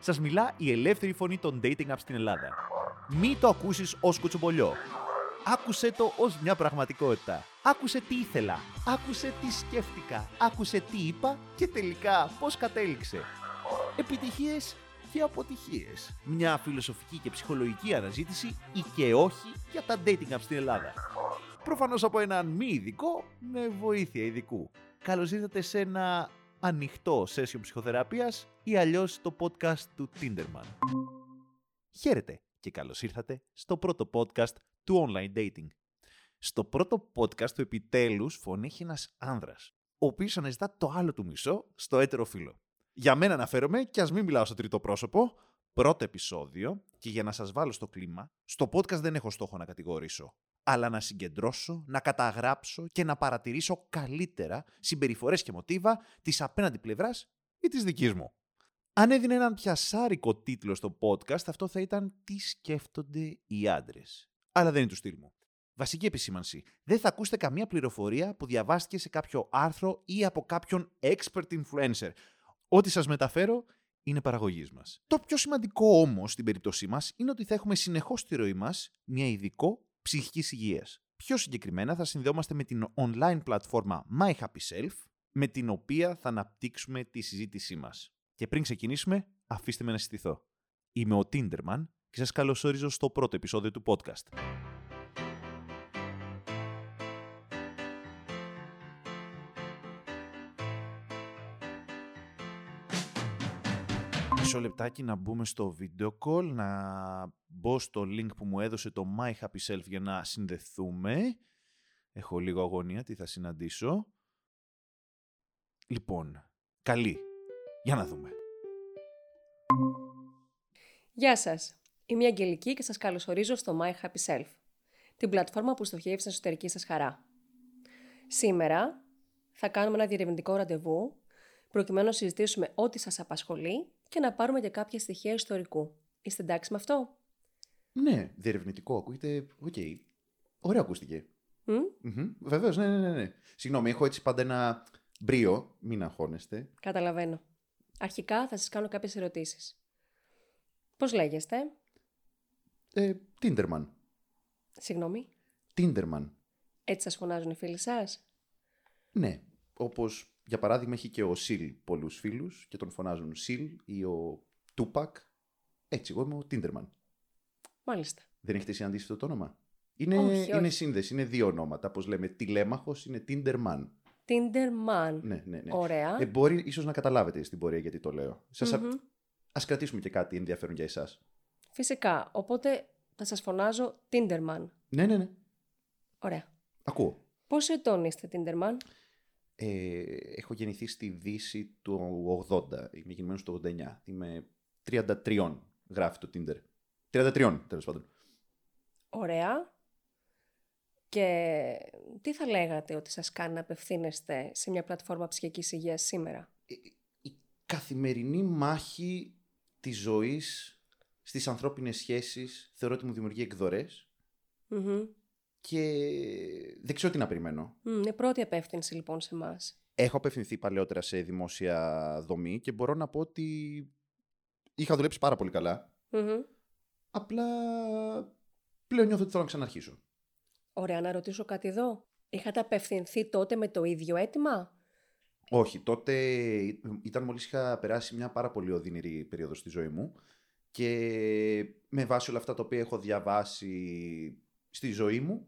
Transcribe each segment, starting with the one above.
Σας μιλά η ελεύθερη φωνή των dating apps στην Ελλάδα. Μη το ακούσεις ως κουτσομπολιό. Άκουσε το ως μια πραγματικότητα. Άκουσε τι ήθελα. Άκουσε τι σκέφτηκα. Άκουσε τι είπα και τελικά πώς κατέληξε. Επιτυχίες και αποτυχίες. Μια φιλοσοφική και ψυχολογική αναζήτηση ή και όχι για τα dating apps στην Ελλάδα. Προφανώς από έναν μη ειδικό με βοήθεια ειδικού. Καλώς ήρθατε σε ένα ανοιχτό session ψυχοθεραπείας ή αλλιώς το podcast του Tinderman. Χαίρετε και καλώς ήρθατε στο πρώτο podcast του online dating. Στο πρώτο podcast του επιτέλους φωνή έχει ένας άνδρας, ο οποίος αναζητά το άλλο του μισό στο έτερο φύλλο. Για μένα αναφέρομαι και ας μην μιλάω στο τρίτο πρόσωπο, πρώτο επεισόδιο και για να σας βάλω στο κλίμα, στο podcast δεν έχω στόχο να κατηγορήσω, αλλά να συγκεντρώσω, να καταγράψω και να παρατηρήσω καλύτερα συμπεριφορές και μοτίβα της απέναντι πλευράς ή της δικής μου. Αν έδινε έναν πιασάρικο τίτλο στο podcast, αυτό θα ήταν «Τι σκέφτονται οι άντρες. Αλλά δεν είναι του στυλ μου. Βασική επισήμανση. Δεν θα ακούσετε καμία πληροφορία που διαβάστηκε σε κάποιο άρθρο ή από κάποιον expert influencer. Ό,τι σας μεταφέρω είναι παραγωγής μας. Το πιο σημαντικό όμως στην περίπτωσή μας είναι ότι θα έχουμε συνεχώς στη ροή μας μια ειδικό ψυχικής υγείας. Πιο συγκεκριμένα θα συνδεόμαστε με την online πλατφόρμα My Happy Self, με την οποία θα αναπτύξουμε τη συζήτησή μας. Και πριν ξεκινήσουμε, αφήστε με να συστηθώ. Είμαι ο Tinderman και σας καλωσορίζω στο πρώτο επεισόδιο του podcast. Μισό λεπτάκι να μπούμε στο video call, να μπω στο link που μου έδωσε το My Happy Self για να συνδεθούμε. Έχω λίγο αγωνία, τι θα συναντήσω. Λοιπόν, καλή. Για να δούμε. Γεια σας. Είμαι η Αγγελική και σας καλωσορίζω στο My Happy Self, την πλατφόρμα που στοχεύει στην εσωτερική σας χαρά. Σήμερα θα κάνουμε ένα διερευνητικό ραντεβού προκειμένου να συζητήσουμε ό,τι σας απασχολεί και να πάρουμε και κάποια στοιχεία ιστορικού. Είστε εντάξει με αυτό; Ναι, διερευνητικό ακούγεται. Οκ. Okay. Ωραία ακούστηκε. Mm? Mm-hmm. Βεβαίως, ναι, ναι, ναι, ναι. Συγγνώμη, έχω έτσι πάντα ένα μπρίο. Μην αγχώνεστε. Καταλαβαίνω. Αρχικά θα σας κάνω κάποιες ερωτήσεις. Πώς λέγεστε; Ε, Tinderman. Συγγνώμη. Tinderman. Έτσι σας φωνάζουν οι φίλοι σας; Ναι. Όπως για παράδειγμα έχει και ο Seal πολλούς φίλους και τον φωνάζουν Seal ή ο Τούπακ. Έτσι, εγώ είμαι ο Tinderman. Μάλιστα. Δεν έχετε συναντήσει αυτό το όνομα; Είναι, Όχι, είναι όχι. σύνδεση, είναι δύο ονόματα. Όπως λέμε, τηλέμαχος είναι Tinderman. Tinderman. Ναι, ναι, ναι. Ωραία. Ε, μπορεί ίσως να καταλάβετε στην πορεία γιατί το λέω. Σας, Μμμ. Ας κρατήσουμε και κάτι ενδιαφέρον για εσάς. Φυσικά. Οπότε θα σας φωνάζω Tinderman. Ναι, ναι, ναι. Ωραία. Ακούω. Πόσο ετών είστε Tinderman? Ε, έχω γεννηθεί στη Δύση του 80. Είμαι γεννημένος το 89. Είμαι 33, γράφει το Tinder. 33, τέλος πάντων. Ωραία. Και τι θα λέγατε ότι σας κάνει να απευθύνεστε σε μια πλατφόρμα ψυχικής υγείας σήμερα; Ε, η καθημερινή μάχη της ζωής στις ανθρώπινες σχέσεις θεωρώ ότι μου δημιουργεί εκδορές Μμμ. Και δεν ξέρω τι να περιμένω. Μμ, Είναι πρώτη απεύθυνση λοιπόν σε εμάς. Έχω απευθυνθεί παλαιότερα σε δημόσια δομή και μπορώ να πω ότι είχα δουλέψει πάρα πολύ καλά. Απλά πλέον νιώθω ότι θέλω να ξαναρχίσω. Ωραία, να ρωτήσω κάτι εδώ. Είχατε απευθυνθεί τότε με το ίδιο αίτημα; Όχι, τότε ήταν μόλις είχα περάσει μια πάρα πολύ οδυνηρή περίοδο στη ζωή μου και με βάση όλα αυτά τα οποία έχω διαβάσει στη ζωή μου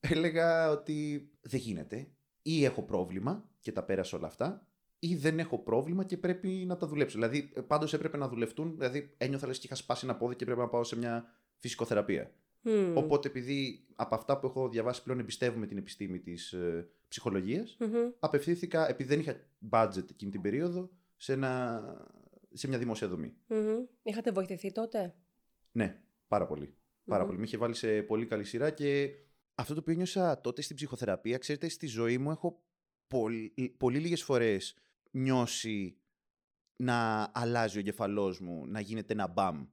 έλεγα ότι δεν γίνεται ή έχω πρόβλημα και τα πέρασα όλα αυτά ή δεν έχω πρόβλημα και πρέπει να τα δουλέψω. Δηλαδή πάντως έπρεπε να δουλευτούν, δηλαδή ένιωθα λες και είχα σπάσει ένα πόδι και πρέπει να πάω σε μια φυσικοθεραπεία. Μμ. Οπότε επειδή από αυτά που έχω διαβάσει πλέον εμπιστεύομαι την επιστήμη της ε, ψυχολογίας Μμμ. απευθύνθηκα, επειδή δεν είχα budget εκείνη την περίοδο, σε, ένα, σε μια δημόσια δομή. Μμμ. Είχατε βοηθηθεί τότε; Ναι, πάρα πολύ. Πάρα Μμμ. πολύ. Με είχε βάλει σε πολύ καλή σειρά και αυτό το οποίο νιώσα τότε στην ψυχοθεραπεία, ξέρετε, στη ζωή μου έχω πολύ, πολύ λίγες φορές νιώσει να αλλάζει ο εγκεφαλός μου, να γίνεται ένα μπαμ.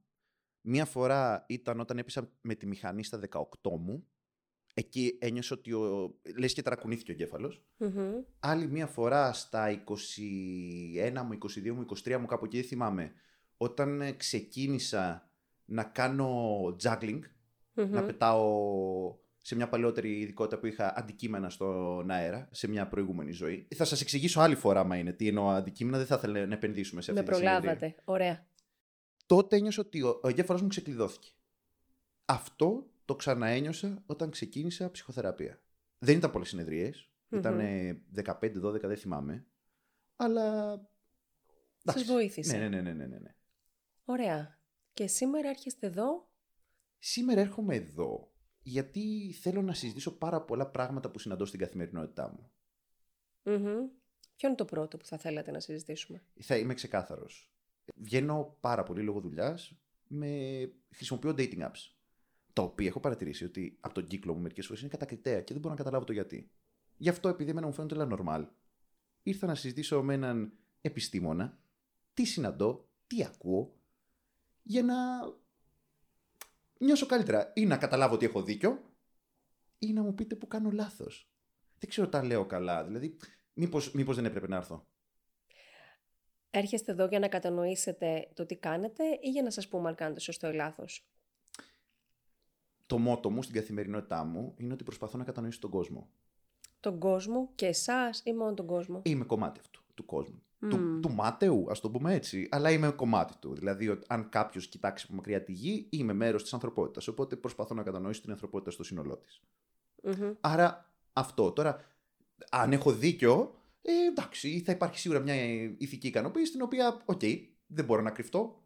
Μία φορά ήταν όταν έπεσα με τη μηχανή στα 18 μου. Εκεί ένιωσα ότι ο... λες και τρακουνήθηκε ο εγκέφαλος. Μμμ. Άλλη μία φορά στα 21 μου, 22 μου, 23 μου, κάπου εκεί δεν θυμάμαι, όταν ε, ξεκίνησα να κάνω juggling, να πετάω σε μια παλαιότερη ειδικότητα που είχα αντικείμενα στον αέρα, σε μια προηγούμενη ζωή. Θα σας εξηγήσω άλλη φορά, μα είναι τι εννοώ αντικείμενα, δεν θα ήθελα να επενδύσουμε σε αυτή Με προλάβατε. Ωραία. Τότε ένιωσα ότι ο, ο εγκέφαλο μου ξεκλειδώθηκε. Αυτό το ξαναένιωσα όταν ξεκίνησα ψυχοθεραπεία. Δεν ήταν πολλές συνεδρίε. Ήταν 15-12, δεν θυμάμαι. Αλλά. Σας βοήθησε. Ναι, ναι, ναι, ναι, ναι, ναι. Ωραία. Και σήμερα έρχεστε εδώ. Σήμερα έρχομαι εδώ γιατί θέλω να συζητήσω πάρα πολλά πράγματα που συναντώ στην καθημερινότητά μου. mm Ποιο είναι το πρώτο που θα θέλατε να συζητήσουμε; Θα είμαι ξεκάθαρος. Βγαίνω πάρα πολύ λόγω δουλειάς. Με... Χρησιμοποιώ dating apps. Τα οποία έχω παρατηρήσει ότι από τον κύκλο μου μερικές φορές είναι κατακριτέα και δεν μπορώ να καταλάβω το γιατί. Γι' αυτό, επειδή εμένα μου φαίνονται όλα normal, ήρθα να συζητήσω με έναν επιστήμονα τι συναντώ, τι ακούω, για να νιώσω καλύτερα. Ή να καταλάβω ότι έχω δίκιο, ή να μου πείτε που κάνω λάθος. Δεν ξέρω τα λέω καλά. Δηλαδή, μήπως, μήπως δεν έπρεπε να έρθω. Έρχεστε εδώ για να κατανοήσετε το τι κάνετε ή για να σας πούμε αν κάνετε σωστό ή λάθος; Το μότο μου στην καθημερινότητά μου είναι ότι προσπαθώ να κατανοήσω τον κόσμο. Τον κόσμο και εσάς ή μόνο τον κόσμο; Είμαι κομμάτι αυτού του κόσμου. Του, του μάταιου, ας το πούμε έτσι. Αλλά είμαι κομμάτι του. Δηλαδή, αν κάποιος κοιτάξει από μακριά τη γη, είμαι μέρος της ανθρωπότητας. Οπότε προσπαθώ να κατανοήσω την ανθρωπότητα στο σύνολό της. Άρα αυτό. Τώρα, αν έχω δίκιο, ε, εντάξει, θα υπάρχει σίγουρα μια ηθική ικανοποίηση, την οποία, οκ, okay, δεν μπορώ να κρυφτώ.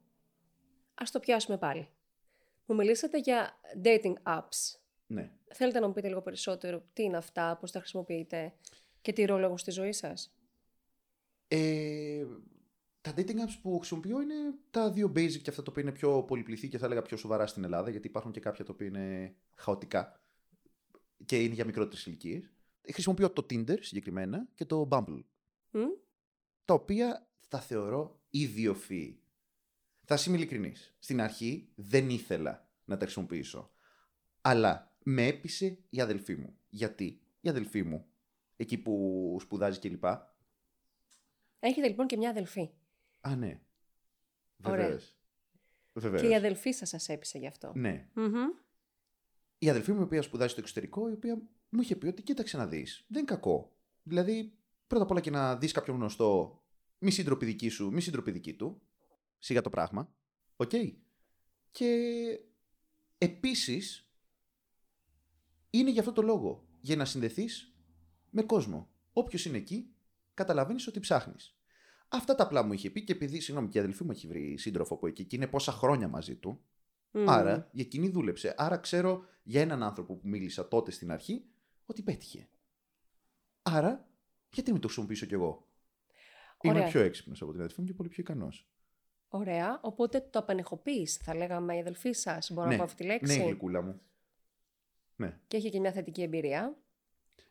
Α το πιάσουμε πάλι. Μου μιλήσατε για dating apps. Ναι. Θέλετε να μου πείτε λίγο περισσότερο τι είναι αυτά, πώς τα χρησιμοποιείτε και τι ρόλο έχουν στη ζωή σας; Ε, τα dating apps που χρησιμοποιώ είναι τα δύο basic και αυτά τα οποία είναι πιο πολυπληθή και θα έλεγα πιο σοβαρά στην Ελλάδα, γιατί υπάρχουν και κάποια τα οποία είναι χαοτικά και είναι για μικρότερες ηλικίες. Χρησιμοποιώ το Tinder συγκεκριμένα και το Bumble. Τα οποία τα θεωρώ ιδιοφυή. Θα είμαι ειλικρινής. Στην αρχή δεν ήθελα να τα χρησιμοποιήσω. Αλλά με έπεισε η αδελφή μου. Γιατί η αδελφή μου, εκεί που σπουδάζει κλπ. Έχετε λοιπόν και μια αδελφή. Α, ναι. Βεβαίως. Και η αδελφή σας σας έπεισε γι' αυτό. Ναι. Η αδελφή μου, η οποία σπουδάζει στο εξωτερικό, η οποία μου είχε πει ότι κοίταξε να δεις. Δεν είναι κακό. Δηλαδή, πρώτα απ' όλα και να δεις κάποιον γνωστό, μισή ντροπή δική σου, μισή ντροπή δική του. Σιγά το πράγμα. Οκ. Και επίσης, είναι για αυτό το λόγο. Για να συνδεθείς με κόσμο. Όποιος είναι εκεί, καταλαβαίνεις ότι ψάχνεις. Αυτά τα απλά μου είχε πει και επειδή, συγγνώμη, και η αδελφή μου έχει βρει σύντροφο από εκεί και είναι πόσα χρόνια μαζί του. Άρα, για εκείνη δούλεψε. Άρα ξέρω για έναν άνθρωπο που μίλησα τότε στην αρχή ότι πέτυχε. Άρα, γιατί μην το χρησιμοποιήσω κι εγώ; Ωραία. Είμαι πιο έξυπνος από την αδελφή μου και πολύ πιο ικανός. Ωραία. Οπότε το απενεχοποίησες, θα λέγαμε η αδελφή σας. Μπορώ ναι. να πω αυτή τη λέξη; Ναι, γλυκούλα μου. Ναι. Και έχει και μια θετική εμπειρία.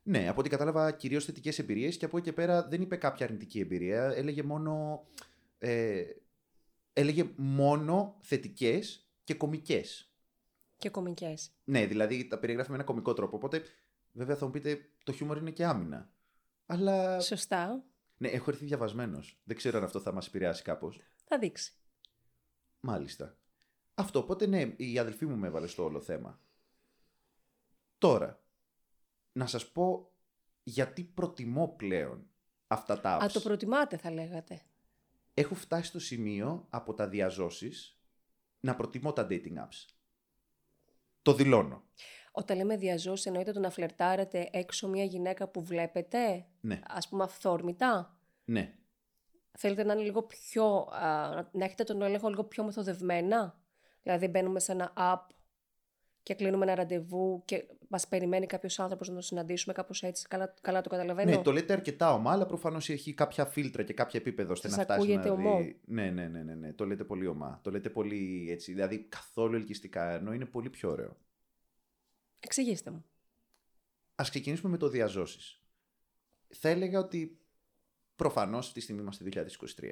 Ναι, από ό,τι κατάλαβα κυρίως θετικές εμπειρίες και από εκεί και πέρα δεν είπε κάποια αρνητική εμπειρία. Έλεγε μόνο. Ε, έλεγε μόνο θετικές και κομικές. Και κομικές. Ναι, δηλαδή τα περιγράφει με ένα κομικό τρόπο. Οπότε, βέβαια θα μου πείτε, το χιούμορ είναι και άμυνα. Αλλά. Σωστά. Ναι, έχω έρθει διαβασμένος. Δεν ξέρω αν αυτό θα μας επηρεάσει κάπως. Θα δείξει. Μάλιστα. Αυτό, οπότε ναι, η αδελφή μου με έβαλε στο όλο θέμα. Τώρα, να σας πω γιατί προτιμώ πλέον αυτά τα apps. Α, το προτιμάτε θα λέγατε. Έχω φτάσει στο σημείο από τα διαζώσεις να προτιμώ τα dating apps. Το δηλώνω. Όταν λέμε διαζώσεις, εννοείται το να φλερτάρετε έξω μια γυναίκα που βλέπετε, ναι. ας πούμε αυθόρμητα. Ναι. Θέλετε να είναι λίγο πιο, α, να έχετε τον έλεγχο λίγο πιο μεθοδευμένα. Δηλαδή μπαίνουμε σε ένα app και κλείνουμε ένα ραντεβού και μας περιμένει κάποιος άνθρωπος να το συναντήσουμε, κάπως έτσι. Καλά, καλά το καταλαβαίνω. Ναι, το λέτε αρκετά ομά, αλλά προφανώς έχει κάποια φίλτρα και κάποια επίπεδο ώστε να φτάσει να ομό. δει. Ναι, ναι, ναι, ναι, ναι, το λέτε πολύ ομά. Το λέτε πολύ έτσι, δηλαδή καθόλου ελκυστικά, ενώ είναι πολύ πιο ωραίο. Εξηγήστε μου. Α ξεκινήσουμε με το διαζώσεις. Θα έλεγα ότι προφανώς αυτή τη στιγμή είμαστε 2023.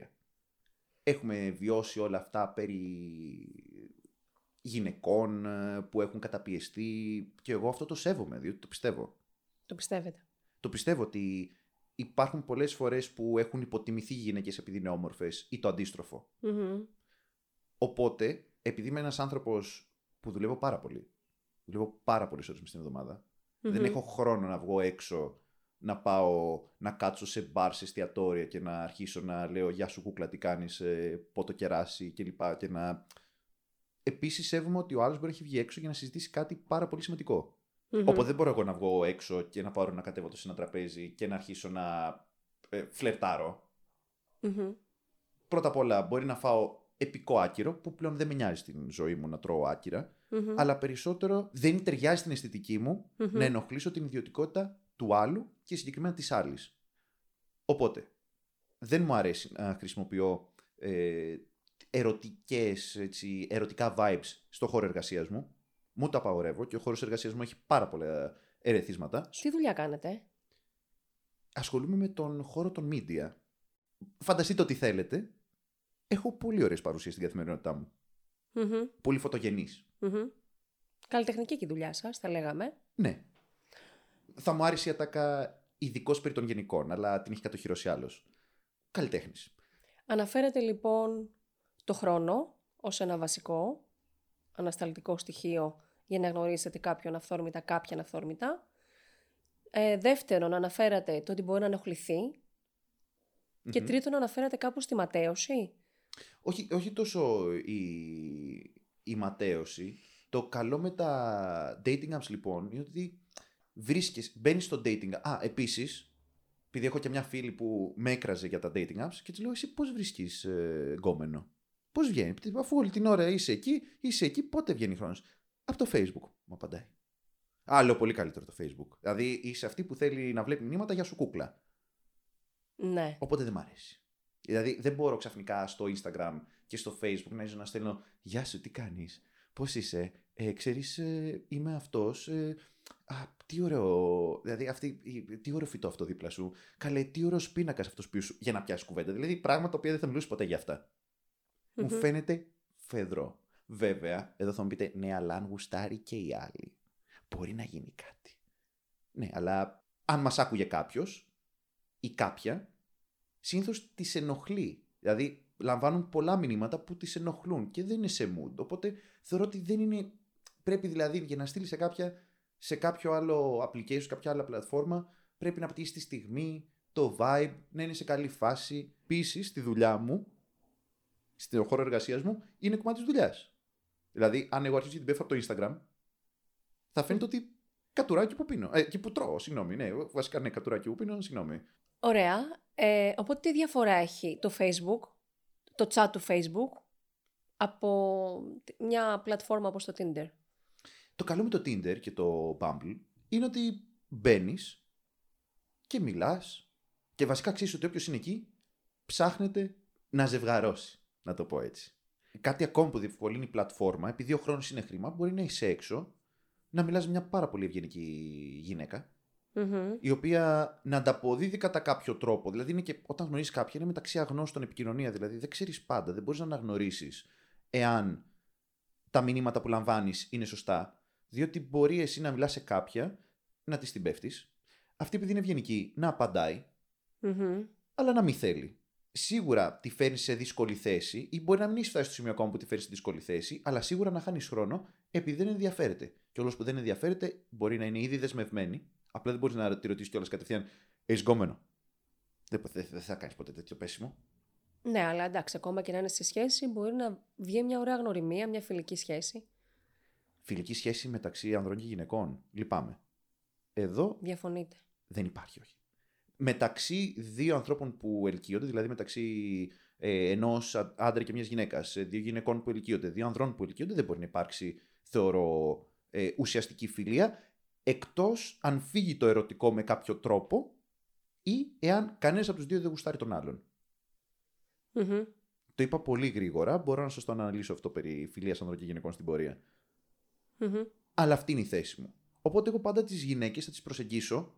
Έχουμε βιώσει όλα αυτά περί γυναικών ε, που έχουν καταπιεστεί και εγώ αυτό το σέβομαι, διότι το πιστεύω. Το πιστεύετε. Το πιστεύω ότι υπάρχουν πολλές φορές που έχουν υποτιμηθεί οι γυναίκες επειδή είναι όμορφες ή το αντιστροφο Οπότε, επειδή είμαι ένας άνθρωπος που δουλεύω πάρα πολύ, δουλεύω πάρα πολύ ώρες στην εβδομάδα, δεν έχω χρόνο να βγω έξω, να πάω να κάτσω σε μπαρ, σε εστιατόρια και να αρχίσω να λέω Γεια σου κούκλα, τι κάνεις, ε, πότο κεράσει κλπ. Και να. Επίσης, σέβομαι ότι ο άλλος μπορεί να έχει βγει έξω για να συζητήσει κάτι πάρα πολύ σημαντικό. Μμμ. Οπότε δεν μπορώ εγώ να βγω έξω και να πάρω να κατέβω το σε ένα τραπέζι και να αρχίσω να ε, φλερτάρω. Μμμ. Πρώτα απ' όλα μπορεί να φάω επικό άκυρο, που πλέον δεν με νοιάζει στην ζωή μου να τρώω άκυρα, Μμμ. αλλά περισσότερο δεν ταιριάζει στην αισθητική μου Μμμ. να ενοχλήσω την ιδιωτικότητα του άλλου και συγκεκριμένα της άλλης. Οπότε, δεν μου αρέσει να χρησιμοποιώ ε, ερωτικές, έτσι, ερωτικά vibes στο χώρο εργασίας μου. Μου τα απαγορεύω και ο χώρος εργασίας μου έχει πάρα πολλά ερεθίσματα. Τι δουλειά κάνετε; Ασχολούμαι με τον χώρο των media. Φανταστείτε ό,τι θέλετε. Έχω πολύ ωραίες παρουσίες στην καθημερινότητά μου. Μμμ. Πολύ φωτογενείς. Μμμ. Καλλιτεχνική και η δουλειά σας, θα λέγαμε. Ναι. Θα μου άρεσε η ατάκα ειδικός περί των γενικών, αλλά την έχει κατοχυρώσει άλλος. Καλλιτέχνης. Αναφέρετε λοιπόν το χρόνο ως ένα βασικό ανασταλτικό στοιχείο για να γνωρίσετε κάποιον αυθόρμητα, κάποια αυθόρμητα. Ε, δεύτερον, αναφέρατε το ότι μπορεί να ενοχληθεί. Και τρίτον, αναφέρατε κάπου στη ματέωση. Όχι, όχι τόσο η, η ματέωση. Το καλό με τα dating apps λοιπόν είναι ότι βρίσκεις, μπαίνεις στο dating app. Α, επίσης, επειδή έχω και μια φίλη που με έκραζε για τα dating apps και της λέω εσύ πώς βρίσκεις ε, γκόμενο; Πώς βγαίνει, αφού όλη την ώρα είσαι εκεί, είσαι εκεί, πότε βγαίνει χρόνος; Από το facebook, μου απαντάει. Α, λέω πολύ καλύτερο το facebook. Δηλαδή είσαι αυτή που θέλει να βλέπει μηνύματα για σου κούκλα. Ναι. Οπότε δεν μ' αρέσει. Δηλαδή δεν μπορώ ξαφνικά στο Instagram και στο Facebook να, να στέλνω Γεια σου, τι κάνεις, πώς είσαι, ε, ξέρεις ε, είμαι αυτός, ε, α, τι ωραίο, δηλαδή αυτή, η- τι ωραίο φυτό αυτό δίπλα σου, καλέ τι ωραίο πίνακα αυτός πίσω σου, για να πιάσεις κουβέντα. Δηλαδή πράγματα τα οποία δεν θα μιλούσε ποτέ για αυτά. Μου Μμμ. φαίνεται φεδρό. Βέβαια, εδώ θα μου πείτε, ναι, αλλά αν γουστάρει και οι άλλοι, μπορεί να γίνει κάτι. Ναι, αλλά αν μας άκουγε κάποιος ή κάποια, συνήθως τις ενοχλεί. Δηλαδή, λαμβάνουν πολλά μηνύματα που τις ενοχλούν και δεν είναι σε mood. Οπότε, θεωρώ ότι δεν είναι... Πρέπει δηλαδή για να στείλει σε κάποια, σε κάποιο άλλο application, σε κάποια άλλη πλατφόρμα, πρέπει να πετύχει τη στιγμή, το vibe, να είναι σε καλή φάση. Επίσης, στη δουλειά μου, στον χώρο εργασίας μου, είναι κομμάτι της δουλειάς. Δηλαδή, αν εγώ αρχίσω και την πέφτω από το Instagram, θα φαίνεται ότι κατουράκι που πίνω. Ε, και που τρώω, συγγνώμη. Ναι, βασικά ναι, κατουράκι που πίνω, συγγνώμη. Ωραία. Ε, οπότε τι διαφορά έχει το Facebook, το chat του Facebook, από μια πλατφόρμα όπως το Tinder; Το καλό με το Tinder και το Bumble είναι ότι μπαίνεις και μιλάς και βασικά ξέρεις ότι όποιος είναι εκεί ψάχνεται να ζευγαρώσει. Να το πω έτσι. Κάτι ακόμα που διευκολύνει η πλατφόρμα, επειδή ο χρόνος είναι χρήμα, μπορεί να είσαι έξω, να μιλάς με μια πάρα πολύ ευγενική γυναίκα, Μμμ. η οποία να ανταποδίδει κατά κάποιο τρόπο. Δηλαδή, είναι και όταν γνωρίζεις κάποιον, είναι μεταξύ αγνώστων επικοινωνία. Δηλαδή, δεν ξέρεις πάντα, δεν μπορείς να αναγνωρίσεις εάν τα μηνύματα που λαμβάνεις είναι σωστά. Διότι μπορεί εσύ να μιλάς σε κάποια, να της την πέφτεις, αυτή επειδή είναι ευγενική, να απαντάει, Μμμ. αλλά να μην θέλει. Σίγουρα τη φέρνεις σε δύσκολη θέση, ή μπορεί να μην έχει φτάσει στο σημείο ακόμα που τη φέρνεις σε δύσκολη θέση, αλλά σίγουρα να χάνεις χρόνο επειδή δεν ενδιαφέρεται. Και όλος που δεν ενδιαφέρεται μπορεί να είναι ήδη δεσμευμένη, απλά δεν μπορείς να τη ρωτήσει κιόλας κατευθείαν, Έχεις γκόμενο. Δεν, δεν, δεν θα κάνεις ποτέ τέτοιο πέσιμο. Ναι, αλλά εντάξει, ακόμα και να είναι σε σχέση, μπορεί να βγει μια ωραία γνωριμία, μια φιλική σχέση. Φιλική σχέση μεταξύ ανδρών και γυναικών. Λυπάμαι. Εδώ Διαφωνείτε. δεν υπάρχει, όχι. Μεταξύ δύο ανθρώπων που ελκύονται, δηλαδή μεταξύ ε, ενός άντρα και μιας γυναίκας, δύο γυναικών που ελκύονται, δύο ανδρών που ελκύονται, δεν μπορεί να υπάρξει, θεωρώ, ε, ουσιαστική φιλία, εκτός αν φύγει το ερωτικό με κάποιο τρόπο ή εάν κανένας από τους δύο δεν γουστάρει τον άλλον. Μμμ. Το είπα πολύ γρήγορα, μπορώ να σας το αναλύσω αυτό περί φιλίας ανδρών και γυναικών στην πορεία. Μμμ. Αλλά αυτή είναι η θέση μου. Οπότε εγώ πάντα τις γυναίκες θα τις προσεγγίσω,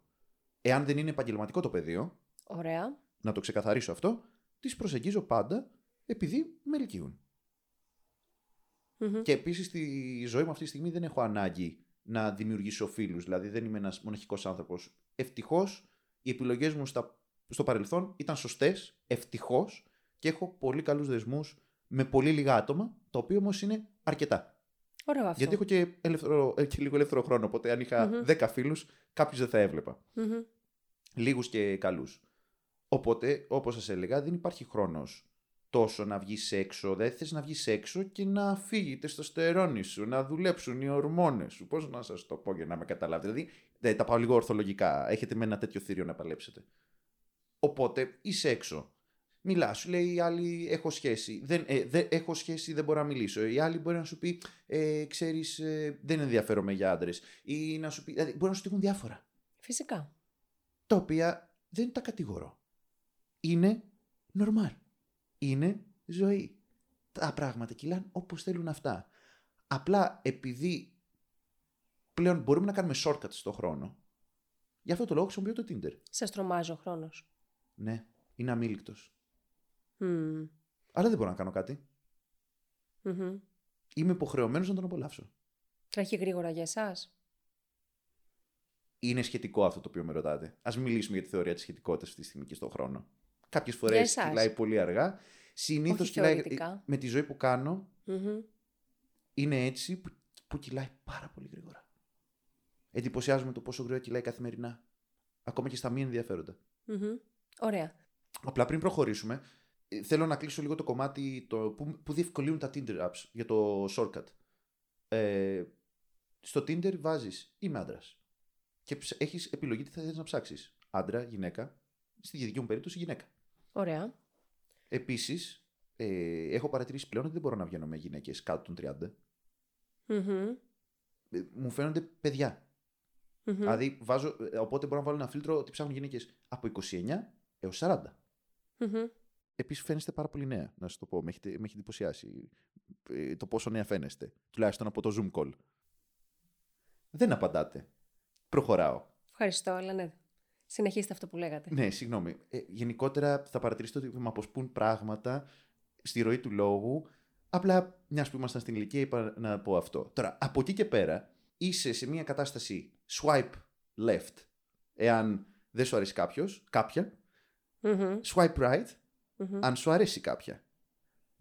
εάν δεν είναι επαγγελματικό το πεδίο, Ωραία. να το ξεκαθαρίσω αυτό, τις προσεγγίζω πάντα επειδή με ελκύουν. Μμμ. Και επίσης στη ζωή μου αυτή τη στιγμή δεν έχω ανάγκη να δημιουργήσω φίλους. Δηλαδή δεν είμαι ένας μοναχικός άνθρωπος. Ευτυχώς οι επιλογές μου στα, στο παρελθόν ήταν σωστές, ευτυχώς και έχω πολύ καλούς δεσμούς με πολύ λίγα άτομα, το οποίο όμως είναι αρκετά. Ωραίο αυτό. Γιατί έχω και, ελεύθερο, ε, και λίγο ελεύθερο χρόνο. Οπότε, αν είχα Μμμ. 10 φίλους, κάποιους δεν θα έβλεπα. Μμμ. Λίγους και καλούς. Οπότε, όπως σας έλεγα, δεν υπάρχει χρόνος τόσο να βγεις έξω. Δεν θες να βγεις έξω και να φύγει το στερόνι σου, να δουλέψουν οι ορμόνες σου. Πώς να σας το πω για να με καταλάβετε. Δηλαδή, δεν, τα πάω λίγο ορθολογικά. Έχετε με ένα τέτοιο θήριο να παλέψετε. Οπότε είσαι έξω. Μιλά, σου λέει η άλλη: Έχω σχέση. Δεν, ε, δεν, έχω σχέση, δεν μπορώ να μιλήσω. Η άλλη μπορεί να σου πει: ε, Ξέρεις, ε, δεν ενδιαφέρομαι για άντρες. Ή να σου πει: δηλαδή, Μπορεί να σου τύχουν διάφορα. Φυσικά. Τα οποία δεν τα κατηγορώ. Είναι normal. Είναι ζωή. Τα πράγματα κυλάνε όπως θέλουν αυτά. Απλά επειδή πλέον μπορούμε να κάνουμε shortcuts στο χρόνο, γι' αυτό το λόγο χρησιμοποιώ το Tinder. Σε τρομάζει ο χρόνος. Ναι, είναι αμήλικτος. Μμμ. Αλλά δεν μπορώ να κάνω κάτι. Μμμ. Είμαι υποχρεωμένος να τον απολαύσω. Τρέχει γρήγορα για εσάς. Είναι σχετικό αυτό το οποίο με ρωτάτε. Α μιλήσουμε για τη θεωρία της σχετικότητας αυτή τη στιγμή και στον χρόνο. Κάποιες φορές Για εσάς. κυλάει πολύ αργά. Συνήθως Όχι κυλάει. θεωρητικά. Με τη ζωή που κάνω, Μμμ. είναι έτσι που, που κυλάει πάρα πολύ γρήγορα. Εντυπωσιάζομαι το πόσο γρήγορα κυλάει καθημερινά. Ακόμα και στα μη ενδιαφέροντα. Μμμ. Ωραία. Απλά πριν προχωρήσουμε, ε, θέλω να κλείσω λίγο το κομμάτι το, που, που διευκολύνουν τα Tinder apps για το shortcut. Ε, στο Tinder βάζεις είμαι άντρας. Και ψ- έχεις επιλογή τι θα θέλεις να ψάξεις. Άντρα, γυναίκα. Στη δική μου περίπτωση γυναίκα. Ωραία. Επίσης, ε, έχω παρατηρήσει πλέον ότι δεν μπορώ να βγαίνω με γυναίκες κάτω των 30. Μμμ. Ε, μου φαίνονται παιδιά. Μμμ. Δηλαδή, βάζω, ε, οπότε μπορώ να βάλω ένα φίλτρο ότι ψάχνουν γυναίκες από 29 έως 40. Μμμ. Επίσης, φαίνεστε πάρα πολύ νέα, να σας το πω. Με, έχετε, με έχει εντυπωσιάσει ε, το πόσο νέα φαίνεστε. Τουλάχιστον από το Zoom call. Δεν απαντάτε. Προχωράω. Ευχαριστώ, αλλά ναι. Συνεχίστε αυτό που λέγατε. Ναι, συγγνώμη. Ε, γενικότερα θα παρατηρήσετε ότι με αποσπούν πράγματα στη ροή του λόγου. Απλά μιας που ήμασταν στην ηλικία, είπα να πω αυτό. Τώρα, από εκεί και πέρα, είσαι σε μια κατάσταση swipe left, εάν δεν σου αρέσει κάποιος, κάποια. Μμμ. Swipe right, Μμμ. αν σου αρέσει κάποια.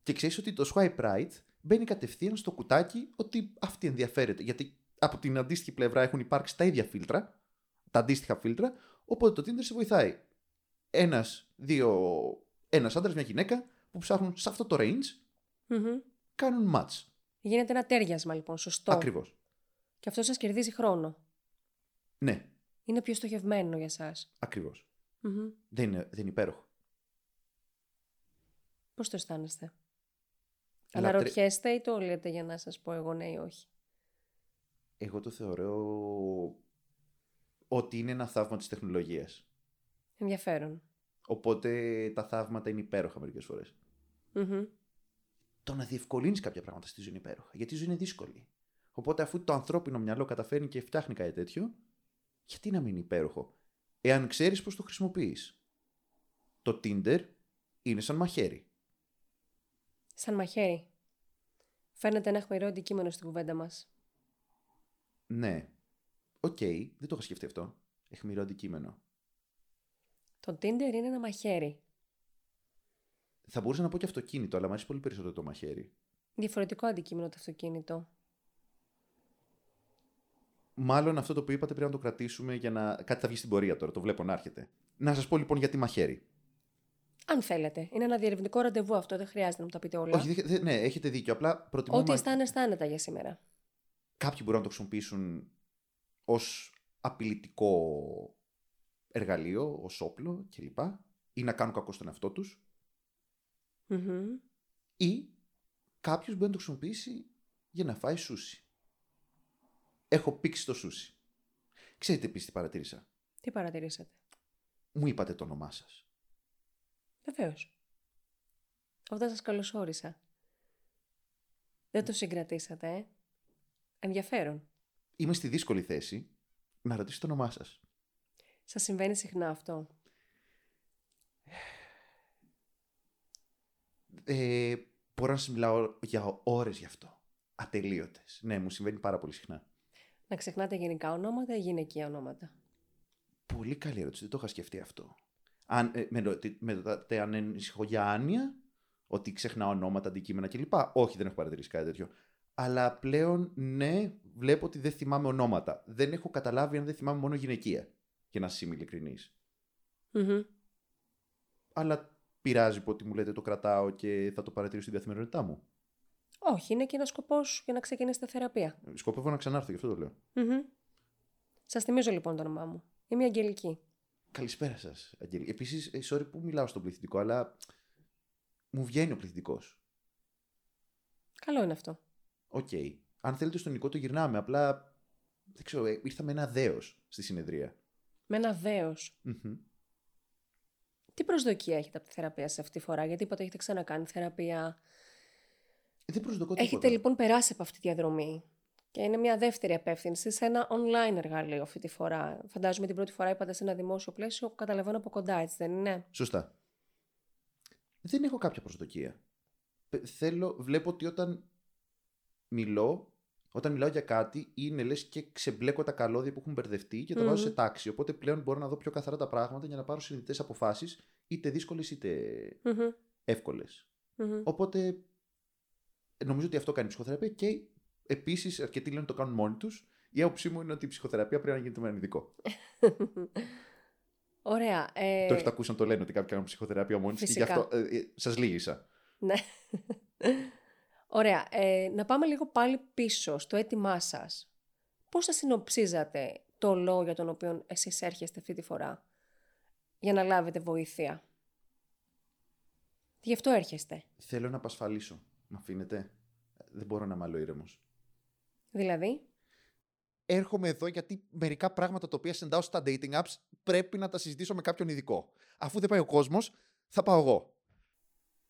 Και ξέρεις ότι το swipe right μπαίνει κατευθείαν στο κουτάκι ότι αυτή ενδιαφέρεται. Γιατί από την αντίστοιχη πλευρά έχουν υπάρξει τα ίδια φίλτρα, τα αντίστοιχα φίλτρα, οπότε το Tinder σε βοηθάει. Ένας, δύο, ένας άντρας, μια γυναίκα που ψάχνουν σε αυτό το range Μμμ. κάνουν match. Γίνεται ένα τέριασμα λοιπόν, σωστό. Ακριβώς. Και αυτό σας κερδίζει χρόνο. Ναι, Είναι πιο στοχευμένο για εσά. ακριβώς. Δεν, είναι, δεν είναι υπέροχο. Πώς το αισθάνεστε; Λατρε- Αναρωτιέστε ή το λέτε για να σας πω εγώ ναι ή όχι; Εγώ το θεωρώ ότι είναι ένα θαύμα της τεχνολογίας. Ενδιαφέρον. Οπότε τα θαύματα είναι υπέροχα μερικές φορές. Μμμ. το να διευκολύνεις κάποια πράγματα στη ζωή είναι υπέροχα. Γιατί η ζωή είναι δύσκολη. Οπότε, αφού το ανθρώπινο μυαλό καταφέρνει και φτιάχνει κάτι τέτοιο, γιατί να μην είναι υπέροχο, εάν ξέρεις πώς το χρησιμοποιείς. Το Tinder είναι σαν μαχαίρι. Σαν μαχαίρι. Φαίνεται να έχουμε αιχμηρό αντικείμενο στην κουβέντα μας. Ναι. Οκ, δεν το είχα σκεφτεί αυτό. Αιχμηρό αντικείμενο. Το Tinder είναι ένα μαχαίρι. Θα μπορούσα να πω και αυτοκίνητο, αλλά μου αρέσει πολύ περισσότερο το μαχαίρι. Διαφορετικό αντικείμενο το αυτοκίνητο. Μάλλον αυτό το που είπατε πρέπει να το κρατήσουμε για να. Κάτι θα βγει στην πορεία τώρα, το βλέπω να έρχεται. Να σας πω λοιπόν γιατί μαχαίρι. Αν θέλετε. Είναι ένα διερευνητικό ραντεβού αυτό, δεν χρειάζεται να μου τα πείτε όλα. Όχι, δεν- δεν- ναι, έχετε δίκιο. Απλά προτιμώ. Ό,τι μα- αισθάνεστε άνετα για σήμερα. Κάποιοι μπορούν να το χρησιμοποιήσουν ως απειλητικό εργαλείο, ως όπλο κλπ. ή να κάνουν κακό στον εαυτό τους. Μμμ. Ή κάποιος μπορεί να το χρησιμοποιήσει για να φάει σούσι. Έχω πήξει το σούσι. Ξέρετε επίσης τι παρατήρησα; Τι παρατηρήσατε; Μου είπατε το όνομά σας. Βεβαίως. Όταν σας καλωσόρισα. Δεν το συγκρατήσατε, ε. Ενδιαφέρον. Είμαι στη δύσκολη θέση να ρωτήσω το όνομά σας. Σας συμβαίνει συχνά αυτό; Ε, μπορώ να σας μιλάω για ώρες γι' αυτό. Ατελείωτες. Ναι, μου συμβαίνει πάρα πολύ συχνά. Να ξεχνάτε γενικά ονόματα ή γυναικεία ονόματα; Πολύ καλή ερώτηση. Δεν το είχα σκεφτεί αυτό. Αν, ε, με, ρωτη- με ρωτάτε αν ανησυχώ για άνοια, Ότι ξεχνάω ονόματα, αντικείμενα κλπ. Όχι, δεν έχω παρατηρήσει κάτι τέτοιο. Αλλά πλέον, ναι, βλέπω ότι δεν θυμάμαι ονόματα. Δεν έχω καταλάβει αν δεν θυμάμαι μόνο γυναικεία. Για να είμαι ειλικρινής. Μμμ. Αλλά πειράζει που ότι μου λέτε το κρατάω και θα το παρατηρήσω στην καθημερινότητά μου. Όχι, είναι και ένα σκοπός για να ξεκινήσετε θεραπεία. Σκοπεύω να ξανάρθω, γι' αυτό το λέω. Μμμ. Σας θυμίζω λοιπόν το όνομά μου. Είμαι η Αγγελική. Καλησπέρα σας, Αγγελική. Επίσης, sorry που μιλάω στον πληθυντικό, αλλά μου βγαίνει ο πληθυντικός. Καλό είναι αυτό. Οκ. Αν θέλετε στον ενικό το γυρνάμε. Απλά δεν ξέρω, ε, ήρθα με ένα δέος στη συνεδρία. Με ένα δέος. Μμμ. Τι προσδοκία έχετε από τη θεραπεία σε αυτή τη φορά, Γιατί είπατε έχετε ξανακάνει θεραπεία. Δεν προσδοκώ τίποτα. Έχετε λοιπόν περάσει από αυτή τη διαδρομή; Και είναι μια δεύτερη απεύθυνση σε ένα online εργαλείο αυτή τη φορά. Φαντάζομαι την πρώτη φορά είπατε σε ένα δημόσιο πλαίσιο, καταλαβαίνω από κοντά, έτσι δεν είναι; Σωστά. Δεν έχω κάποια προσδοκία. Πε- Θέλω, βλέπω ότι όταν μιλώ, όταν μιλάω για κάτι, είναι λες και ξεμπλέκω τα καλώδια που έχουν μπερδευτεί και τα βάζω Μμμ. σε τάξη. Οπότε πλέον μπορώ να δω πιο καθαρά τα πράγματα για να πάρω συνειδητές αποφάσεις, είτε δύσκολες είτε Μμμ, εύκολες. μμμ. Οπότε νομίζω ότι αυτό κάνει η ψυχοθεραπεία και επίσης αρκετοί λένε ότι το κάνουν μόνοι τους. Η άποψή μου είναι ότι η ψυχοθεραπεία πρέπει να γίνεται με έναν ειδικό. Ωραία. Ε, Το έχετε ακούσει να το λένε ότι κάποιοι κάνουν ψυχοθεραπεία μόνοι τους και γι' Φυσικά. αυτό ε, σας λύγησα. Ναι. Ωραία. Ε, να πάμε λίγο πάλι πίσω στο αίτημά σας. Πώς θα συνοψίζατε το λόγο για τον οποίο εσείς έρχεστε αυτή τη φορά για να λάβετε βοήθεια; Γι' αυτό έρχεστε. Θέλω να απασφαλίσω. Με αφήνετε; Δεν μπορώ να είμαι άλλο ήρεμος. Δηλαδή, Έρχομαι εδώ γιατί μερικά πράγματα τα οποία συντάω στα dating apps πρέπει να τα συζητήσω με κάποιον ειδικό. Αφού δεν πάει ο κόσμος, θα πάω εγώ.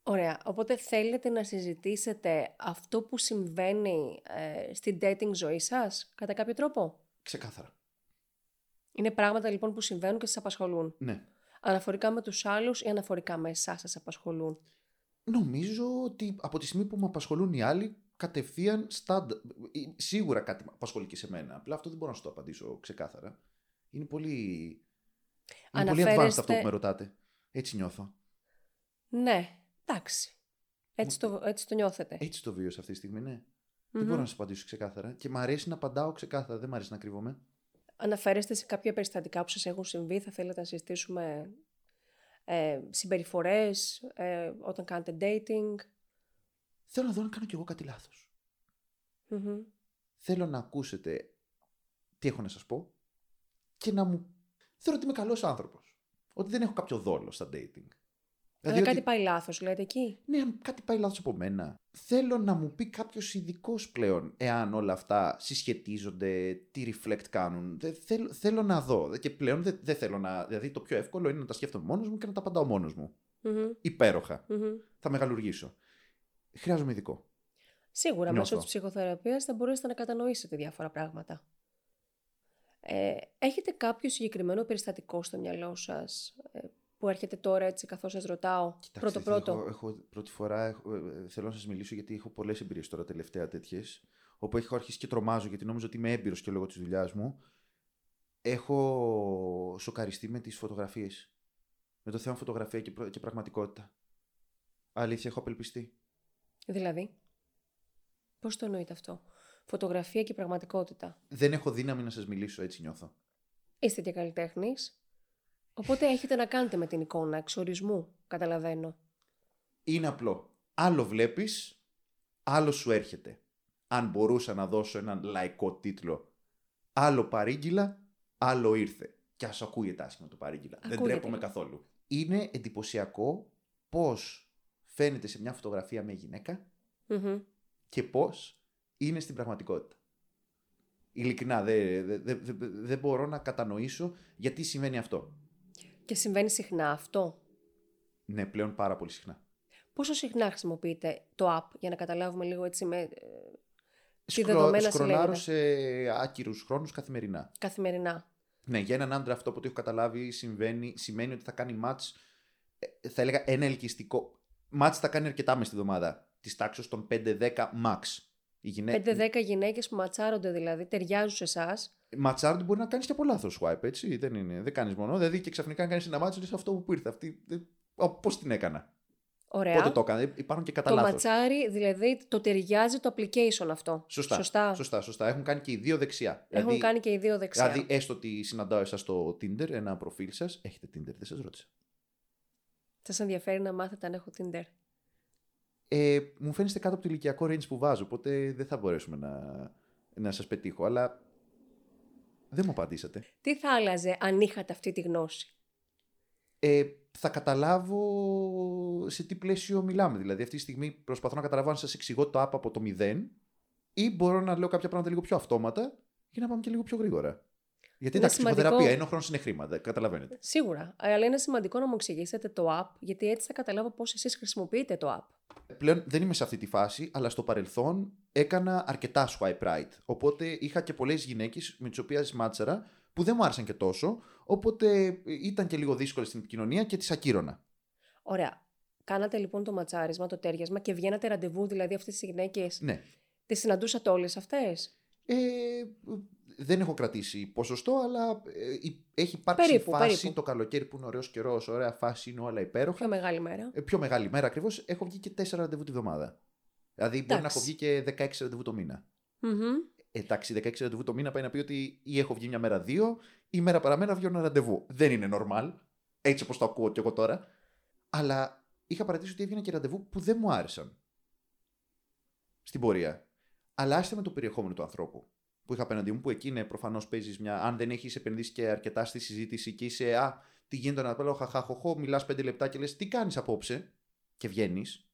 ωραία. Οπότε θέλετε να συζητήσετε αυτό που συμβαίνει ε, στην dating ζωή σας, κατά κάποιο τρόπο; Ξεκάθαρα. Είναι πράγματα λοιπόν που συμβαίνουν και σας απασχολούν; Ναι. Αναφορικά με τους άλλους ή αναφορικά με εσάς σας απασχολούν; Νομίζω ότι από τη στιγμή που με απασχολούν οι άλλοι, κατευθείαν στάντα... ε, Σίγουρα κάτι με απασχολεί και σε μένα. Απλά αυτό δεν μπορώ να σου το απαντήσω ξεκάθαρα. Είναι πολύ. Είναι πολύ advanced Αναφέρεστε- αυτό που με ρωτάτε. Έτσι νιώθω. Ναι, εντάξει. Έτσι το, έτσι το νιώθετε. Έτσι το βίωσα αυτή τη στιγμή, ναι. Μμμ. Δεν μπορώ να σου απαντήσω ξεκάθαρα. Και μ' αρέσει να απαντάω ξεκάθαρα. Δεν μ' αρέσει να κρύβομαι. Αναφέρεστε σε κάποια περιστατικά που σας έχουν συμβεί, θα θέλετε να συζητήσουμε ε, συμπεριφορές, ε, όταν κάνετε dating; Θέλω να δω αν κάνω κι εγώ κάτι λάθος. Μμμ. Θέλω να ακούσετε τι έχω να σας πω και να μου. Θέλω ότι είμαι καλός άνθρωπος. Ότι δεν έχω κάποιο δόλο στα dating. Αλλά ότι- κάτι πάει λάθος, λέτε εκεί. Ναι, αν κάτι πάει λάθος από μένα. Θέλω να μου πει κάποιος ειδικός πλέον εάν όλα αυτά συσχετίζονται, τι reflect κάνουν. Δεν, θέλω, θέλω να δω. Και πλέον δεν, δεν θέλω να. Δηλαδή, το πιο εύκολο είναι να τα σκέφτομαι μόνος μου και να τα απαντάω μόνος μου. Μμμ. Υπέροχα. Μμμ. Θα μεγαλουργήσω. Χρειάζομαι ειδικό. Σίγουρα Νιώθω. μέσω της ψυχοθεραπείας θα μπορέσετε να κατανοήσετε διάφορα πράγματα. Ε, έχετε κάποιο συγκεκριμένο περιστατικό στο μυαλό σας ε, που έρχεται τώρα έτσι καθώς σας ρωτάω; Πρώτο πρώτο. Έχω, έχω, πρώτη φορά έχω, ε, θέλω να σας μιλήσω γιατί έχω πολλές εμπειρίες τώρα τελευταία τέτοιες. Όπου έχω αρχίσει και τρομάζω γιατί νόμιζα ότι είμαι έμπειρος και λόγω της δουλειάς μου. Έχω σοκαριστεί με τις φωτογραφίες. Με το θέμα φωτογραφία και, προ- και πραγματικότητα. Αλήθεια, έχω απελπιστεί. Δηλαδή, πώς το εννοείτε αυτό; Φωτογραφία και πραγματικότητα. Δεν έχω δύναμη να σας μιλήσω, έτσι νιώθω. Είστε και καλλιτέχνης. Οπότε έχετε να κάνετε με την εικόνα εξορισμού, καταλαβαίνω. Είναι απλό. Άλλο βλέπεις, άλλο σου έρχεται. Αν μπορούσα να δώσω έναν λαϊκό τίτλο. Άλλο παρήγγειλα, άλλο ήρθε. Και ας ακούγεται άσχημα το παρήγγειλα. Δεν Ακούγεται. τρέπομαι καθόλου. Είναι εντυπωσιακό πώς φαίνεται σε μια φωτογραφία με γυναίκα Μμμ. και πώς είναι στην πραγματικότητα. Ειλικρινά, δεν δε, δε, δε- δεν μπορώ να κατανοήσω γιατί συμβαίνει αυτό. Και συμβαίνει συχνά αυτό; Ναι, πλέον πάρα πολύ συχνά. Πόσο συχνά χρησιμοποιείτε το app για να καταλάβουμε λίγο έτσι με, ε, τι Σκρο- δεδομένα σκρολάρω σελίδα. σε άκυρους χρόνους καθημερινά. καθημερινά. Ναι, για έναν άντρα αυτό που το έχω καταλάβει συμβαίνει, σημαίνει ότι θα κάνει μάτς, ε, θα έλεγα ένα ελκυστικό. Μάτς θα κάνει αρκετά μες στη εβδομάδα. Της τάξης των 5-10 max. Η γυναίκα. 5-10 γυναίκες που ματσάρονται δηλαδή, ταιριάζουν σε εσάς. Ματσάρντ μπορεί να κάνεις και από λάθο swipe, έτσι. Δεν, είναι, δεν κάνεις μόνο. Δηλαδή και ξαφνικά κάνεις ένα μάτσο λες αυτό που ήρθε. Αυτή. Πώς την έκανα. Ωραία. Πότε το έκανα, υπάρχουν και κατά το λάθος. ματσάρι, δηλαδή το ταιριάζει το application αυτό. Σωστά. Σωστά. Σωστά, σωστά. Έχουν κάνει και οι δύο δεξιά. Έχουν κάνει και οι δύο δεξιά. Δηλαδή, έστω ότι συναντάω εσάς στο Tinder, ένα προφίλ σας. Έχετε Tinder, δεν σας ρώτησα. Σας ενδιαφέρει να μάθετε αν έχω Tinder; Ε, μου φαίνεστε κάτω από το ηλικιακό range που βάζω, οπότε δεν θα μπορέσουμε να, να σας πετύχω, αλλά δεν μου απαντήσατε. Τι θα άλλαζε αν είχατε αυτή τη γνώση; Ε, θα καταλάβω σε τι πλαίσιο μιλάμε. Δηλαδή, αυτή τη στιγμή προσπαθώ να καταλάβω αν σας εξηγώ το app από το μηδέν ή μπορώ να λέω κάποια πράγματα λίγο πιο αυτόματα για να πάμε και λίγο πιο γρήγορα. Γιατί Είναι εντάξει, σημαντικό. ψυχοθεραπεία είναι ο χρόνος είναι χρήμα, δεν καταλαβαίνετε. Σίγουρα. Αλλά είναι σημαντικό να μου εξηγήσετε το app, γιατί έτσι θα καταλάβω πώς εσείς χρησιμοποιείτε το app. Πλέον δεν είμαι σε αυτή τη φάση, αλλά στο παρελθόν έκανα αρκετά swipe right. Οπότε είχα και πολλές γυναίκες με τις οποίες μάτσαρα που δεν μου άρεσαν και τόσο. Οπότε ήταν και λίγο δύσκολες στην επικοινωνία και τις ακύρωνα. Ωραία. Κάνατε λοιπόν το ματσάρισμα, το τέριασμα και βγαίνατε ραντεβού, δηλαδή αυτές τις γυναίκες. Ναι. Τις συναντούσατε όλες αυτές; Ε, δεν έχω κρατήσει ποσοστό, αλλά ε, υ- έχει υπάρξει Περίπου, φάση περίπου. το καλοκαίρι που είναι ωραίος καιρός, ωραία φάση, είναι όλα υπέροχα. Πιο μεγάλη μέρα. Ε, πιο μεγάλη μέρα ακριβώς. Έχω βγει και 4 ραντεβού τη βδομάδα. Δηλαδή μπορεί να Εντάξει. έχω βγει και 16 ραντεβού το μήνα. Μμμ. Εντάξει, 16 ραντεβού το μήνα πάει να πει ότι ή έχω βγει μια μέρα δύο, ή μέρα παραμέρα βγαίνω ένα ραντεβού. Δεν είναι normal, έτσι όπως το ακούω κι εγώ τώρα. Αλλά είχα παρατηρήσει ότι έβγαινα και ραντεβού που δεν μου άρεσαν. Στην πορεία. Αλλά άστε με το περιεχόμενο του ανθρώπου που είχα απέναντί μου, που εκεί είναι προφανώς παίζεις μια. Αν δεν έχεις επενδύσει και αρκετά στη συζήτηση και είσαι, Α, τι γίνεται να πω, χαχαχοχό, μιλάς 5 λεπτά και λες, Τι κάνεις απόψε, και βγαίνεις.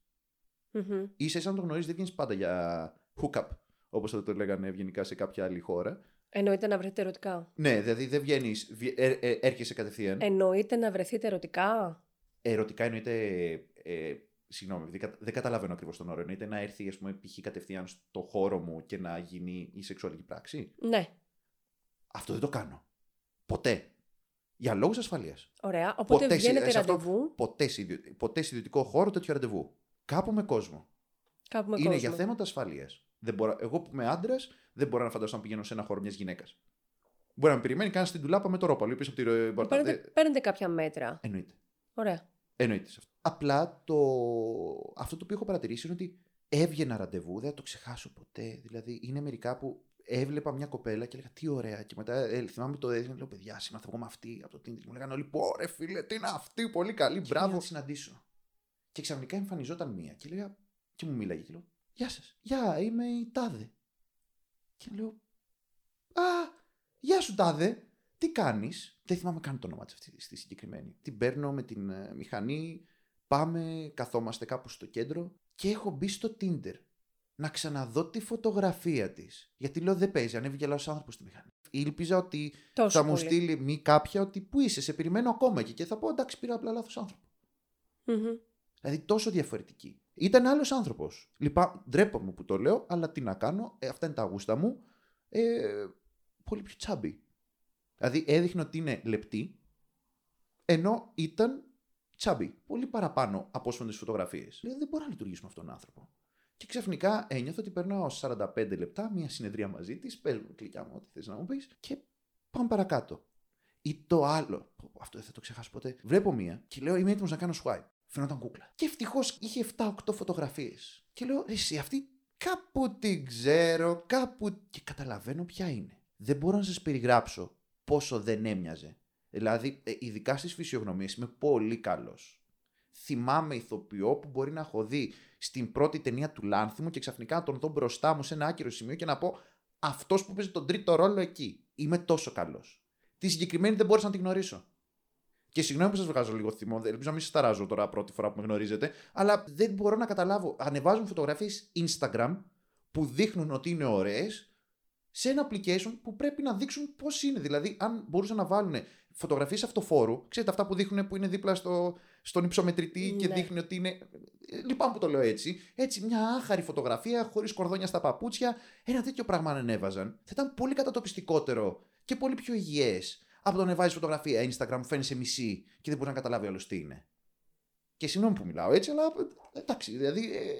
Μμμ. Είσαι σαν να το γνωρίζεις, δεν βγαίνεις πάντα για hookup, όπως θα το λέγανε ευγενικά σε κάποια άλλη χώρα. Εννοείται να βρεθείτε ερωτικά. Ναι, δηλαδή δεν βγαίνεις, έρχεσαι κατευθείαν. Εννοείται να βρεθείτε ερωτικά. Ερωτικά εννοείται. Ε, συγγνώμη, δεν, κατα- δεν καταλαβαίνω ακριβώς τον όρο. Εννοείται να έρθει, ας πούμε, π.χ. κατευθείαν στο χώρο μου και να γίνει η σεξουαλική πράξη; Ναι. Αυτό δεν το κάνω. Ποτέ. Για λόγους ασφαλείας. Ωραία. Οπότε Ποτέ, βγαίνετε σε αυτό- ραντεβού. Ποτέ, σε ιδιο- ποτέ σε ιδιωτικό χώρο τέτοιο ραντεβού. Κάπου με κόσμο. Κάπου με Είναι κόσμο. για θέματα ασφαλείας. Εγώ που είμαι άντρας, δεν μπορώ να φανταστώ να πηγαίνω σε ένα χώρο μιας γυναίκας. Μπορεί να με περιμένει κανένα στην τουλάπα με το ρόπαλο. Είπε από τη ρο- πόρτα. Παίρνετε, Δεν- παίρνετε κάποια μέτρα. Εννοείται. Ωραία. Εννοείται σε αυτό. Απλά το... αυτό το οποίο έχω παρατηρήσει είναι ότι έβγαινα ραντεβού, δεν θα το ξεχάσω ποτέ. Δηλαδή, είναι μερικά που έβλεπα μια κοπέλα και έλεγα τι ωραία. Και μετά ε, θυμάμαι το έδινε, λέω παιδιά, σήμερα θα βγω με αυτή από το Tinder. Και Μου λέγανε όλοι, πόρε φίλε, τι είναι αυτή, πολύ καλή, μπράβο. να τη συναντήσω. Και ξαφνικά εμφανιζόταν μία και έλεγα, και μου μίλαγε και λέω, Γεια σας, Γεια, είμαι η Τάδε. Και λέω, Α, γεια σου Τάδε, τι κάνεις; Δεν θυμάμαι καν το όνομα της αυτή στη συγκεκριμένη. Την παίρνω με την ε, μηχανή, πάμε, καθόμαστε κάπου στο κέντρο και έχω μπει στο Tinder να ξαναδώ τη φωτογραφία της. Γιατί λέω δεν παίζει, ανέβηκε άλλος άνθρωπος στη μηχανή. Ήλπιζα ότι Τόσο θα μου πολύ. στείλει μη κάποια ότι πού είσαι, σε περιμένω ακόμα εκεί και θα πω εντάξει, πήρα απλά λάθος άνθρωπο. Μμμ. Δηλαδή τόσο διαφορετική. Ήταν άλλος άνθρωπος. Λυπά, ντρέπομαι που το λέω, αλλά τι να κάνω, ε, αυτά είναι τα γούστα μου. Ε, πολύ πιο τσάμπι. Δηλαδή έδειχνε ότι είναι λεπτή, ενώ ήταν τσάμπι. Πολύ παραπάνω από όσο είναι τι φωτογραφίες. Δηλαδή δεν μπορώ να λειτουργήσω με αυτόν τον άνθρωπο. Και ξαφνικά ένιωθα ότι περνάω 45 λεπτά, μια συνεδρία μαζί της, παίζουμε κλικιά μου, ό,τι θες να μου πεις, και πάμε παρακάτω. Ή το άλλο, πω, πω, αυτό δεν θα το ξεχάσω ποτέ. Βλέπω μία και λέω: Είμαι έτοιμος να κάνω swipe. Φαινόταν κούκλα. Και ευτυχώς είχε 7-8 φωτογραφίες. Και λέω: «Ρε Εσύ αυτή κάπου την ξέρω, κάπου. Και καταλαβαίνω ποια είναι. Δεν μπορώ να σας περιγράψω πόσο δεν έμοιαζε. Δηλαδή, ε, ειδικά στις φυσιογνωμίες είμαι πολύ καλός. Θυμάμαι ηθοποιό που μπορεί να έχω δει στην πρώτη ταινία του Λάνθιμου και ξαφνικά να τον δω μπροστά μου σε ένα άκυρο σημείο και να πω αυτός που παίζει τον τρίτο ρόλο εκεί. Είμαι τόσο καλός. Τη συγκεκριμένη δεν μπόρεσα να την γνωρίσω. Και συγγνώμη που σας βγάζω λίγο θυμό, ελπίζω να μην σας ταράζω τώρα πρώτη φορά που με γνωρίζετε, αλλά δεν μπορώ να καταλάβω. Ανεβάζουν φωτογραφίες Instagram που δείχνουν ότι είναι ωραίες σε ένα application που πρέπει να δείξουν πώς είναι. Δηλαδή, αν μπορούσαν να βάλουν φωτογραφίες αυτοφόρου, ξέρετε αυτά που δείχνουν που είναι δίπλα στο, στον υψομετρητή και Ναι. δείχνει ότι είναι. Ε, Λυπάμαι που το λέω έτσι. Έτσι, μια άχαρη φωτογραφία, χωρίς κορδόνια στα παπούτσια, ένα τέτοιο πράγμα αν ανέβαζαν. Θα ήταν πολύ κατατοπιστικότερο και πολύ πιο υγιές από το να βάζεις φωτογραφία Instagram, φαίνεσαι μισή και δεν μπορείς να καταλάβει άλλο τι είναι. Και συγγνώμη που μιλάω έτσι, αλλά ε, εντάξει, δηλαδή. Ε,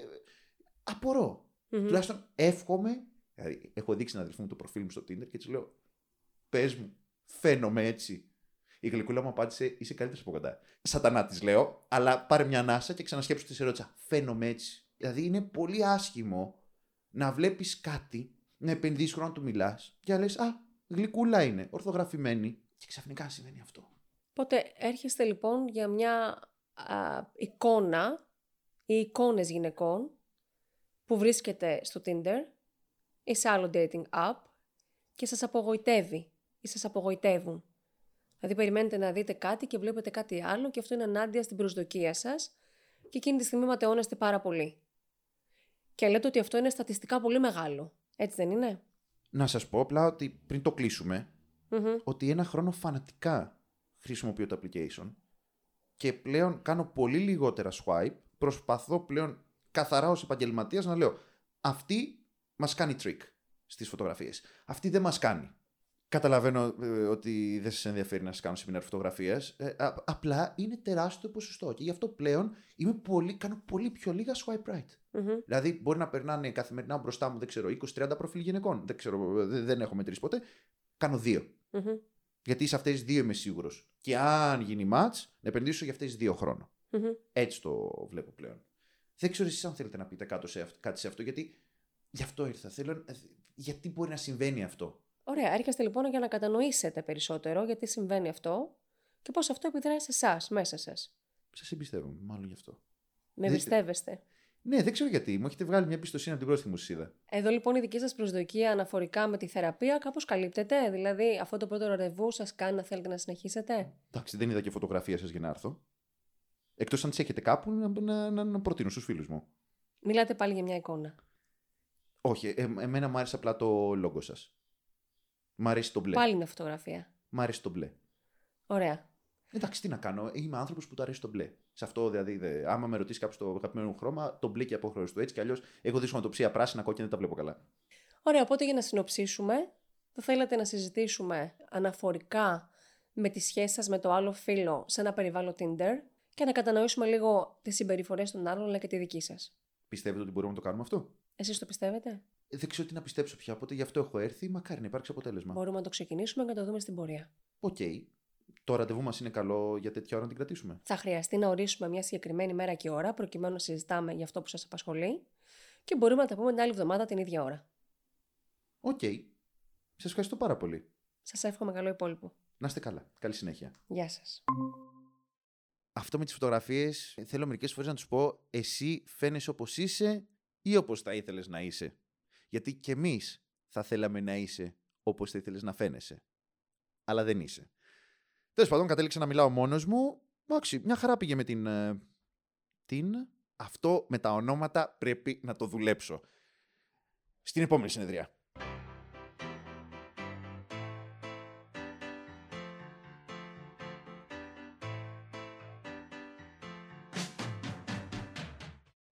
απορώ. Μμμ. Τουλάχιστον εύχομαι. Δηλαδή, έχω δείξει την αδελφή μου το προφίλ μου στο Tinder και της λέω: Πες μου, φαίνομαι έτσι. Η γλυκούλα μου απάντησε: Είσαι καλύτερος από κοντά. Σατανά της λέω, αλλά πάρε μια ανάσα και ξανασκέψου τη ερώτησα. Φαίνομαι έτσι. Δηλαδή είναι πολύ άσχημο να βλέπεις κάτι, να επενδύσεις χρόνο να του μιλάς και να λες: Α, γλυκούλα είναι, ορθογραφημένη. Και ξαφνικά συμβαίνει αυτό. Οπότε έρχεστε λοιπόν για μια α, εικόνα ή εικόνες γυναικών που βρίσκεται στο Tinder ή σε άλλο dating app και σας απογοητεύει ή σας απογοητεύουν. Δηλαδή περιμένετε να δείτε κάτι και βλέπετε κάτι άλλο και αυτό είναι ανάντια στην προσδοκία σας και εκείνη τη στιγμή ματαιώνεστε πάρα πολύ. Και λέτε ότι αυτό είναι στατιστικά πολύ μεγάλο. Έτσι δεν είναι; Να σας πω απλά ότι πριν το κλεισουμε ότι ένα χρόνο φανατικά χρησιμοποιώ το application και πλέον κάνω πολύ λιγότερα swipe. Προσπαθώ πλέον καθαρά ως επαγγελματίας να λέω αυτή μας κάνει trick στις φωτογραφίες. Αυτή δεν μας κάνει. Καταλαβαίνω ε, ότι δεν σας ενδιαφέρει να σας κάνω σεμινάρια φωτογραφία. Ε, απλά είναι τεράστιο ποσοστό. Και γι' αυτό πλέον είμαι πολύ, κάνω πολύ πιο λίγα swipe right. Δηλαδή, μπορεί να περνάνε καθημερινά μπροστά μου, δεν ξέρω, 20-30 προφίλ γυναικών. Δεν, ξέρω, δεν έχω μετρήσει ποτέ. Κάνω Γιατί σε αυτές τις δύο είμαι σίγουρος. Και αν γίνει match, να επενδύσω για αυτές τις δύο χρόνο. Έτσι το βλέπω πλέον. Δεν ξέρω εσείς αν θέλετε να πείτε κάτι σε, κάτι σε αυτό, γιατί γι' αυτό ήρθα. Θέλω, ε, γιατί μπορεί να συμβαίνει αυτό; Ωραία, έρχεστε λοιπόν για να κατανοήσετε περισσότερο γιατί συμβαίνει αυτό και πώς αυτό επιδράει σε εσάς, μέσα σας. Σας εμπιστεύομαι, μάλλον γι' αυτό. Με εμπιστεύεστε. Ναι, δεν ξέρω γιατί. Μου έχετε βγάλει μια εμπιστοσύνη από την πρώτη μου είδα. Εδώ λοιπόν η δική σας προσδοκία αναφορικά με τη θεραπεία κάπως καλύπτεται. Δηλαδή, αυτό το πρώτο ραντεβού σας κάνει να θέλετε να συνεχίσετε; Εντάξει, δεν είδα και φωτογραφία σας για να έρθω. Εκτός αν τις έχετε κάπου να, να, να, να προτείνω στους φίλους μου. Μιλάτε πάλι για μια εικόνα. Όχι, ε, εμένα μου άρεσε απλά το λόγο σας. Μ' αρέσει το μπλε. Πάλι με φωτογραφία. Μ' αρέσει το μπλε. Ωραία. Εντάξει, τι να κάνω. Είμαι άνθρωπος που του αρέσει το μπλε. Σε αυτό δηλαδή, δε, άμα με ρωτήσεις κάποιος το αγαπημένο μου χρώμα, το μπλε και απόχρεωση του έτσι κι αλλιώς έχω ψία πράσινα, κόκκινα, δεν τα βλέπω καλά. Ωραία, οπότε για να συνοψίσουμε, θα θέλατε να συζητήσουμε αναφορικά με τη σχέση σας με το άλλο φίλο σε ένα περιβάλλον Tinder και να κατανοήσουμε λίγο τις συμπεριφορές των άλλων αλλά και τη δική σας. Πιστεύετε ότι μπορούμε να το κάνουμε αυτό; Εσείς το πιστεύετε; Δεν ξέρω τι να πιστέψω πια, οπότε γι' αυτό έχω έρθει. Μακάρι να υπάρξει αποτέλεσμα. Μπορούμε να το ξεκινήσουμε και να το δούμε στην πορεία. Οκ. Okay. Το ραντεβού μας είναι καλό για τέτοια ώρα να την κρατήσουμε; Θα χρειαστεί να ορίσουμε μια συγκεκριμένη μέρα και ώρα προκειμένου να συζητάμε για αυτό που σας απασχολεί και μπορούμε να τα πούμε την άλλη εβδομάδα την ίδια ώρα. Οκ. Okay. Σας ευχαριστώ πάρα πολύ. Σας εύχομαι καλό υπόλοιπο. Να είστε καλά. Καλή συνέχεια. Γεια σας. Αυτό με τις φωτογραφίες θέλω μερικές φορές να τους πω εσύ φαίνεσαι όπως είσαι ή όπως θα ήθελες να είσαι. Γιατί και εμείς θα θέλαμε να είσαι όπως θα ήθελες να φαίνεσαι. Αλλά δεν είσαι. Τέλος πάντων, κατέληξα να μιλάω μόνος μου. Εντάξει, μια χαρά πήγε με την. Ε, την. Αυτό με τα ονόματα πρέπει να το δουλέψω. Στην επόμενη συνεδρία.